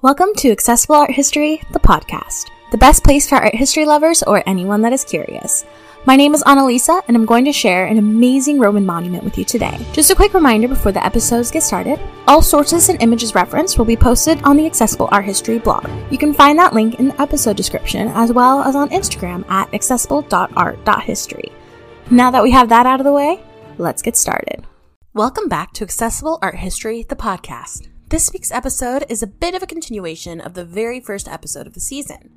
Welcome to Accessible Art History, the podcast, the best place for art history lovers or anyone that is curious. My name is Annalisa, and I'm going to share an amazing Roman monument with you today. Just a quick reminder before the episodes get started all sources and images referenced will be posted on the Accessible Art History blog. You can find that link in the episode description as well as on Instagram at accessible.art.history. Now that we have that out of the way, let's get started. Welcome back to Accessible Art History, the podcast. This week's episode is a bit of a continuation of the very first episode of the season.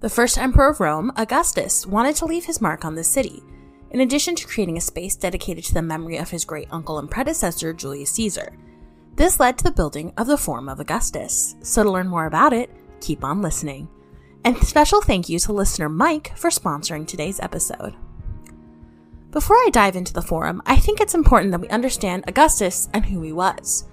The first emperor of Rome, Augustus, wanted to leave his mark on the city, in addition to creating a space dedicated to the memory of his great uncle and predecessor, Julius Caesar. This led to the building of the Forum of Augustus. So, to learn more about it, keep on listening. And special thank you to listener Mike for sponsoring today's episode. Before I dive into the forum, I think it's important that we understand Augustus and who he was.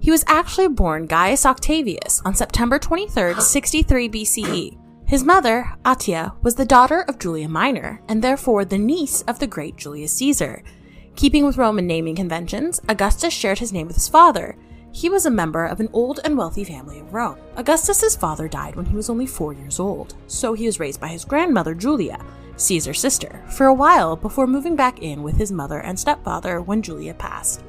He was actually born Gaius Octavius on September 23, 63 BCE. His mother, Atia, was the daughter of Julia Minor, and therefore the niece of the great Julius Caesar. Keeping with Roman naming conventions, Augustus shared his name with his father. He was a member of an old and wealthy family of Rome. Augustus's father died when he was only four years old, so he was raised by his grandmother Julia, Caesar's sister, for a while before moving back in with his mother and stepfather when Julia passed.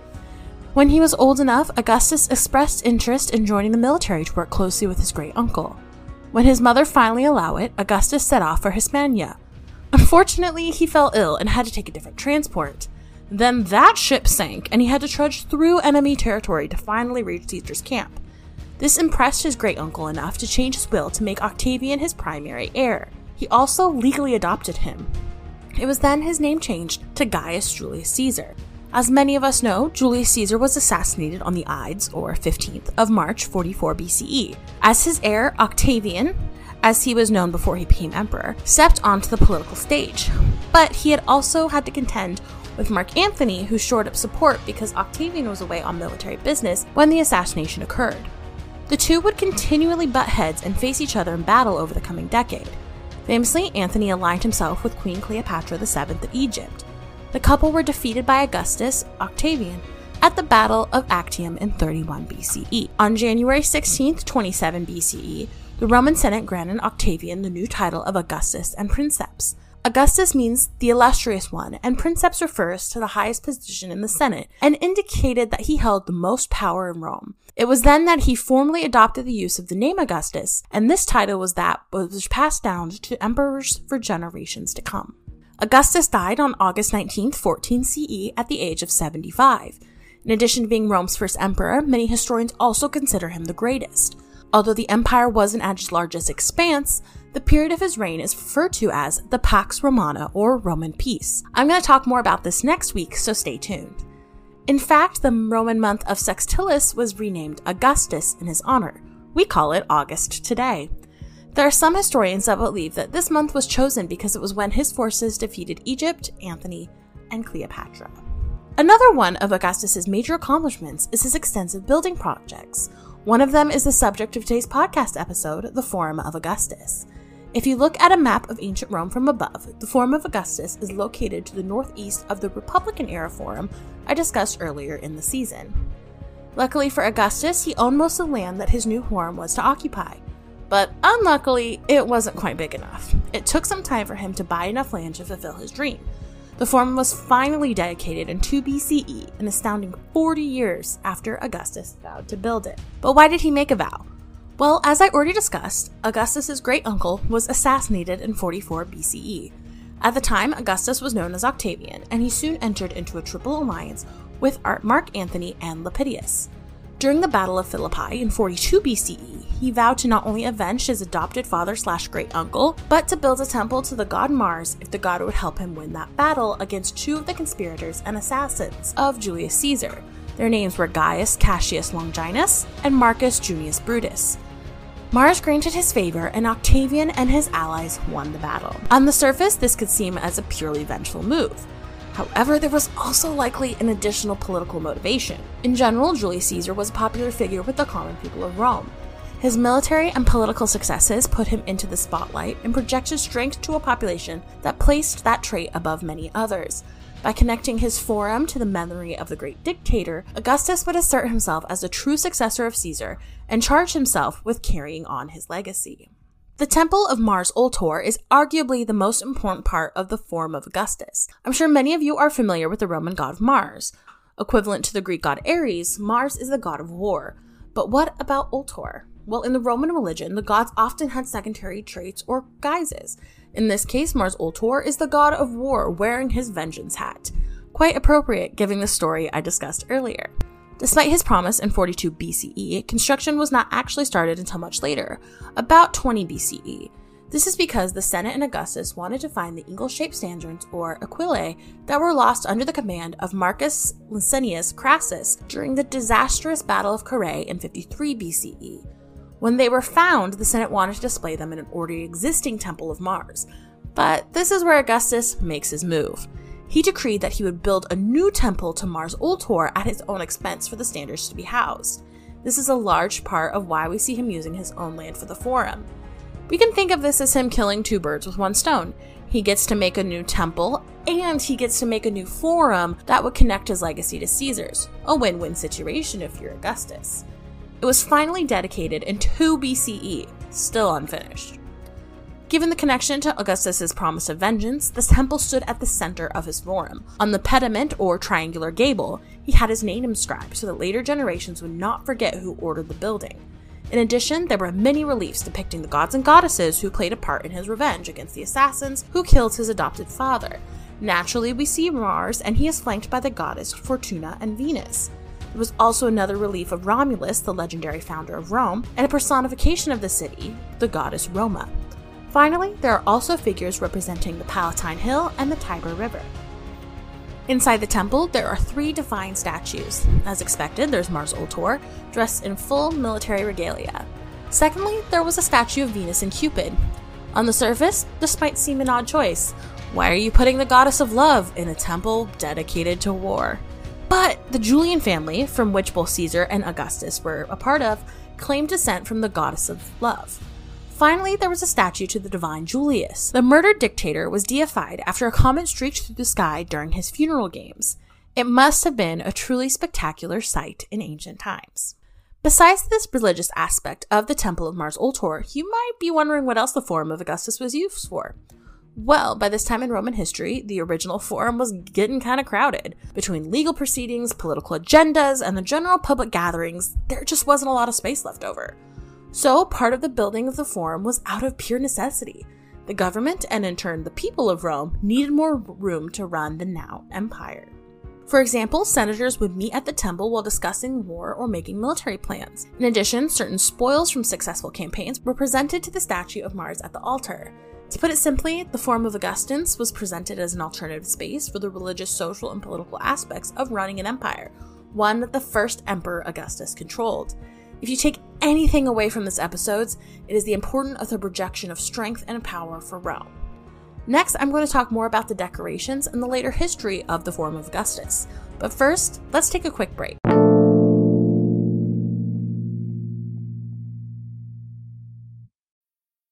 When he was old enough, Augustus expressed interest in joining the military to work closely with his great uncle. When his mother finally allowed it, Augustus set off for Hispania. Unfortunately, he fell ill and had to take a different transport. Then that ship sank, and he had to trudge through enemy territory to finally reach Caesar's camp. This impressed his great uncle enough to change his will to make Octavian his primary heir. He also legally adopted him. It was then his name changed to Gaius Julius Caesar. As many of us know, Julius Caesar was assassinated on the Ides, or 15th, of March 44 BCE. As his heir, Octavian, as he was known before he became emperor, stepped onto the political stage. But he had also had to contend with Mark Antony, who shored up support because Octavian was away on military business when the assassination occurred. The two would continually butt heads and face each other in battle over the coming decade. Famously, Antony aligned himself with Queen Cleopatra VII of Egypt, the couple were defeated by Augustus, Octavian, at the Battle of Actium in 31 BCE. On January 16, 27 BCE, the Roman Senate granted Octavian the new title of Augustus and Princeps. Augustus means the illustrious one, and Princeps refers to the highest position in the Senate and indicated that he held the most power in Rome. It was then that he formally adopted the use of the name Augustus, and this title was that which was passed down to emperors for generations to come. Augustus died on August 19, 14 CE, at the age of 75. In addition to being Rome's first emperor, many historians also consider him the greatest. Although the empire wasn't at its largest expanse, the period of his reign is referred to as the Pax Romana, or Roman peace. I'm going to talk more about this next week, so stay tuned. In fact, the Roman month of Sextilis was renamed Augustus in his honor. We call it August today. There are some historians that believe that this month was chosen because it was when his forces defeated Egypt, Antony, and Cleopatra. Another one of Augustus's major accomplishments is his extensive building projects. One of them is the subject of today's podcast episode, the Forum of Augustus. If you look at a map of ancient Rome from above, the Forum of Augustus is located to the northeast of the Republican era Forum I discussed earlier in the season. Luckily for Augustus, he owned most of the land that his new forum was to occupy. But unluckily, it wasn't quite big enough. It took some time for him to buy enough land to fulfill his dream. The forum was finally dedicated in 2 BCE, an astounding 40 years after Augustus vowed to build it. But why did he make a vow? Well, as I already discussed, Augustus's great uncle was assassinated in 44 BCE. At the time, Augustus was known as Octavian, and he soon entered into a triple alliance with Mark Antony and Lepidus. During the Battle of Philippi in 42 BCE, he vowed to not only avenge his adopted father slash great uncle, but to build a temple to the god Mars if the god would help him win that battle against two of the conspirators and assassins of Julius Caesar. Their names were Gaius Cassius Longinus and Marcus Junius Brutus. Mars granted his favor, and Octavian and his allies won the battle. On the surface, this could seem as a purely vengeful move. However, there was also likely an additional political motivation. In general, Julius Caesar was a popular figure with the common people of Rome. His military and political successes put him into the spotlight and projected strength to a population that placed that trait above many others. By connecting his forum to the memory of the great dictator, Augustus would assert himself as the true successor of Caesar and charge himself with carrying on his legacy. The Temple of Mars Ultor is arguably the most important part of the Forum of Augustus. I'm sure many of you are familiar with the Roman god of Mars. Equivalent to the Greek god Ares, Mars is the god of war. But what about Ultor? Well, in the Roman religion, the gods often had secondary traits or guises. In this case, Mars Ultor is the god of war wearing his vengeance hat. Quite appropriate given the story I discussed earlier. Despite his promise in 42 BCE, construction was not actually started until much later, about 20 BCE. This is because the Senate and Augustus wanted to find the eagle shaped standards, or aquilae, that were lost under the command of Marcus Licinius Crassus during the disastrous Battle of Carrhae in 53 BCE. When they were found, the Senate wanted to display them in an already existing temple of Mars. But this is where Augustus makes his move he decreed that he would build a new temple to Mars Ultor at his own expense for the standards to be housed. This is a large part of why we see him using his own land for the forum. We can think of this as him killing two birds with one stone. He gets to make a new temple, and he gets to make a new forum that would connect his legacy to Caesar's. A win win situation if you're Augustus. It was finally dedicated in 2 BCE, still unfinished. Given the connection to Augustus's promise of vengeance, the temple stood at the center of his forum. On the pediment or triangular gable, he had his name inscribed so that later generations would not forget who ordered the building. In addition, there were many reliefs depicting the gods and goddesses who played a part in his revenge against the assassins who killed his adopted father. Naturally, we see Mars, and he is flanked by the goddess Fortuna and Venus. There was also another relief of Romulus, the legendary founder of Rome, and a personification of the city, the goddess Roma. Finally, there are also figures representing the Palatine Hill and the Tiber River. Inside the temple, there are three divine statues. As expected, there's Mars Ultor, dressed in full military regalia. Secondly, there was a statue of Venus and Cupid. On the surface, this might seem an odd choice. Why are you putting the goddess of love in a temple dedicated to war? But the Julian family, from which both Caesar and Augustus were a part of, claimed descent from the goddess of love. Finally, there was a statue to the divine Julius. The murdered dictator was deified after a comet streaked through the sky during his funeral games. It must have been a truly spectacular sight in ancient times. Besides this religious aspect of the Temple of Mars Ultor, you might be wondering what else the Forum of Augustus was used for. Well, by this time in Roman history, the original forum was getting kind of crowded. Between legal proceedings, political agendas, and the general public gatherings, there just wasn't a lot of space left over. So, part of the building of the forum was out of pure necessity. The government, and in turn the people of Rome, needed more room to run the now empire. For example, senators would meet at the temple while discussing war or making military plans. In addition, certain spoils from successful campaigns were presented to the statue of Mars at the altar. To put it simply, the Forum of Augustus was presented as an alternative space for the religious, social, and political aspects of running an empire, one that the first emperor Augustus controlled. If you take anything away from this episode, it is the importance of the projection of strength and power for Rome. Next, I'm going to talk more about the decorations and the later history of the Forum of Augustus. But first, let's take a quick break.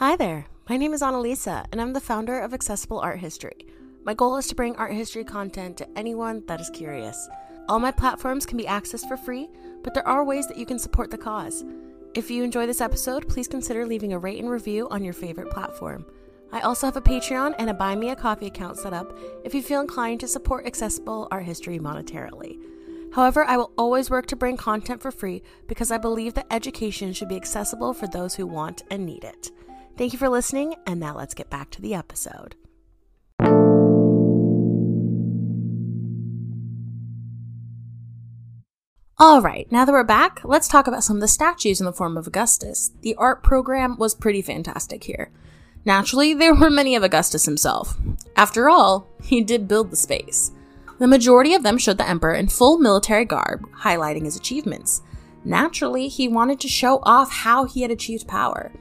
Hi there. My name is Annalisa, and I'm the founder of Accessible Art History. My goal is to bring art history content to anyone that is curious. All my platforms can be accessed for free, but there are ways that you can support the cause. If you enjoy this episode, please consider leaving a rate and review on your favorite platform. I also have a Patreon and a Buy Me a Coffee account set up if you feel inclined to support accessible art history monetarily. However, I will always work to bring content for free because I believe that education should be accessible for those who want and need it. Thank you for listening, and now let's get back to the episode. All right, now that we're back, let's talk about some of the statues in the Forum of Augustus. The art program was pretty fantastic here. Naturally, there were many of Augustus himself. After all, he did build the space. The majority of them showed the emperor in full military garb, highlighting his achievements. Naturally, he wanted to show off how he had achieved power.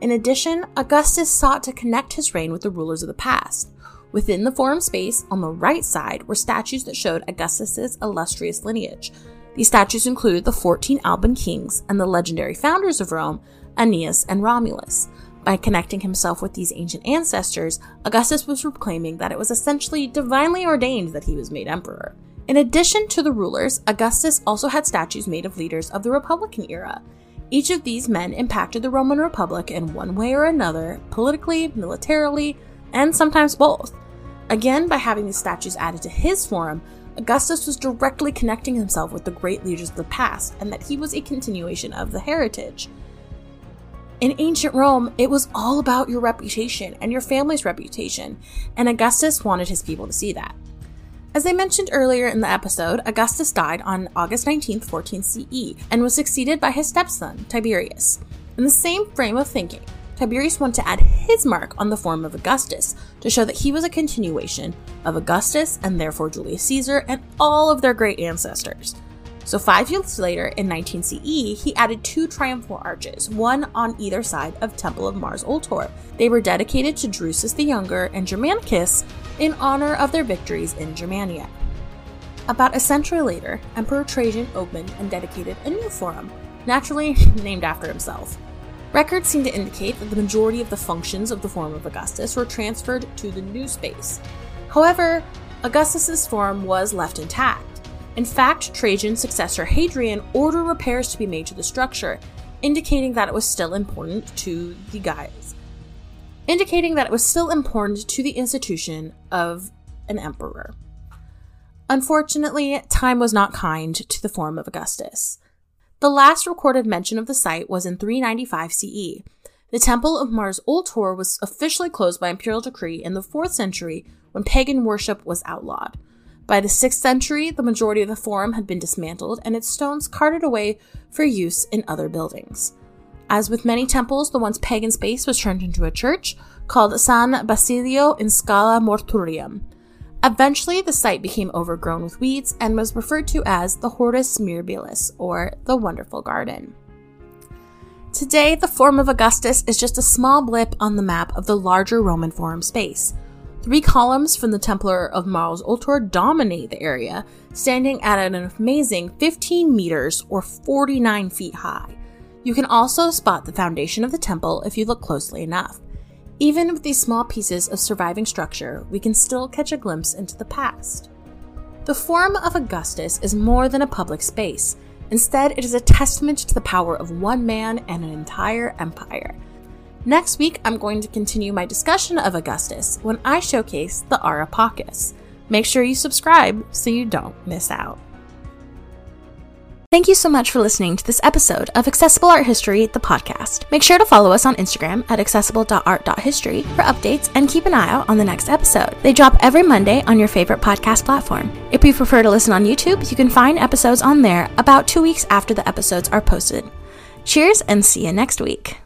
In addition, Augustus sought to connect his reign with the rulers of the past. Within the forum space, on the right side, were statues that showed Augustus's illustrious lineage. These statues included the 14 Alban kings and the legendary founders of Rome, Aeneas and Romulus. By connecting himself with these ancient ancestors, Augustus was proclaiming that it was essentially divinely ordained that he was made emperor. In addition to the rulers, Augustus also had statues made of leaders of the Republican era. Each of these men impacted the Roman Republic in one way or another, politically, militarily, and sometimes both. Again, by having these statues added to his forum, Augustus was directly connecting himself with the great leaders of the past, and that he was a continuation of the heritage. In ancient Rome, it was all about your reputation and your family's reputation, and Augustus wanted his people to see that. As I mentioned earlier in the episode, Augustus died on August 19, 14 CE, and was succeeded by his stepson, Tiberius. In the same frame of thinking, Tiberius wanted to add his mark on the Forum of Augustus to show that he was a continuation of Augustus and therefore Julius Caesar and all of their great ancestors. So, five years later, in 19 CE, he added two triumphal arches, one on either side of Temple of Mars Ultor. They were dedicated to Drusus the Younger and Germanicus in honor of their victories in Germania. About a century later, Emperor Trajan opened and dedicated a new forum, naturally named after himself. Records seem to indicate that the majority of the functions of the Forum of Augustus were transferred to the new space. However, Augustus's forum was left intact. In fact, Trajan's successor Hadrian ordered repairs to be made to the structure, indicating that it was still important to the guys. Indicating that it was still important to the institution of an emperor. Unfortunately, time was not kind to the Forum of Augustus. The last recorded mention of the site was in 395 CE. The Temple of Mars Ultor was officially closed by imperial decree in the 4th century when pagan worship was outlawed. By the 6th century, the majority of the forum had been dismantled and its stones carted away for use in other buildings. As with many temples, the once pagan space was turned into a church called San Basilio in Scala Mortuorum. Eventually, the site became overgrown with weeds and was referred to as the Hortus Mirabilis, or the Wonderful Garden. Today, the Forum of Augustus is just a small blip on the map of the larger Roman Forum space. Three columns from the Temple of Mars Ultor dominate the area, standing at an amazing 15 meters or 49 feet high. You can also spot the foundation of the temple if you look closely enough. Even with these small pieces of surviving structure, we can still catch a glimpse into the past. The Forum of Augustus is more than a public space. Instead, it is a testament to the power of one man and an entire empire. Next week, I'm going to continue my discussion of Augustus when I showcase the Ara Pacis. Make sure you subscribe so you don't miss out. Thank you so much for listening to this episode of Accessible Art History, the podcast. Make sure to follow us on Instagram at accessible.art.history for updates and keep an eye out on the next episode. They drop every Monday on your favorite podcast platform. If you prefer to listen on YouTube, you can find episodes on there about two weeks after the episodes are posted. Cheers and see you next week.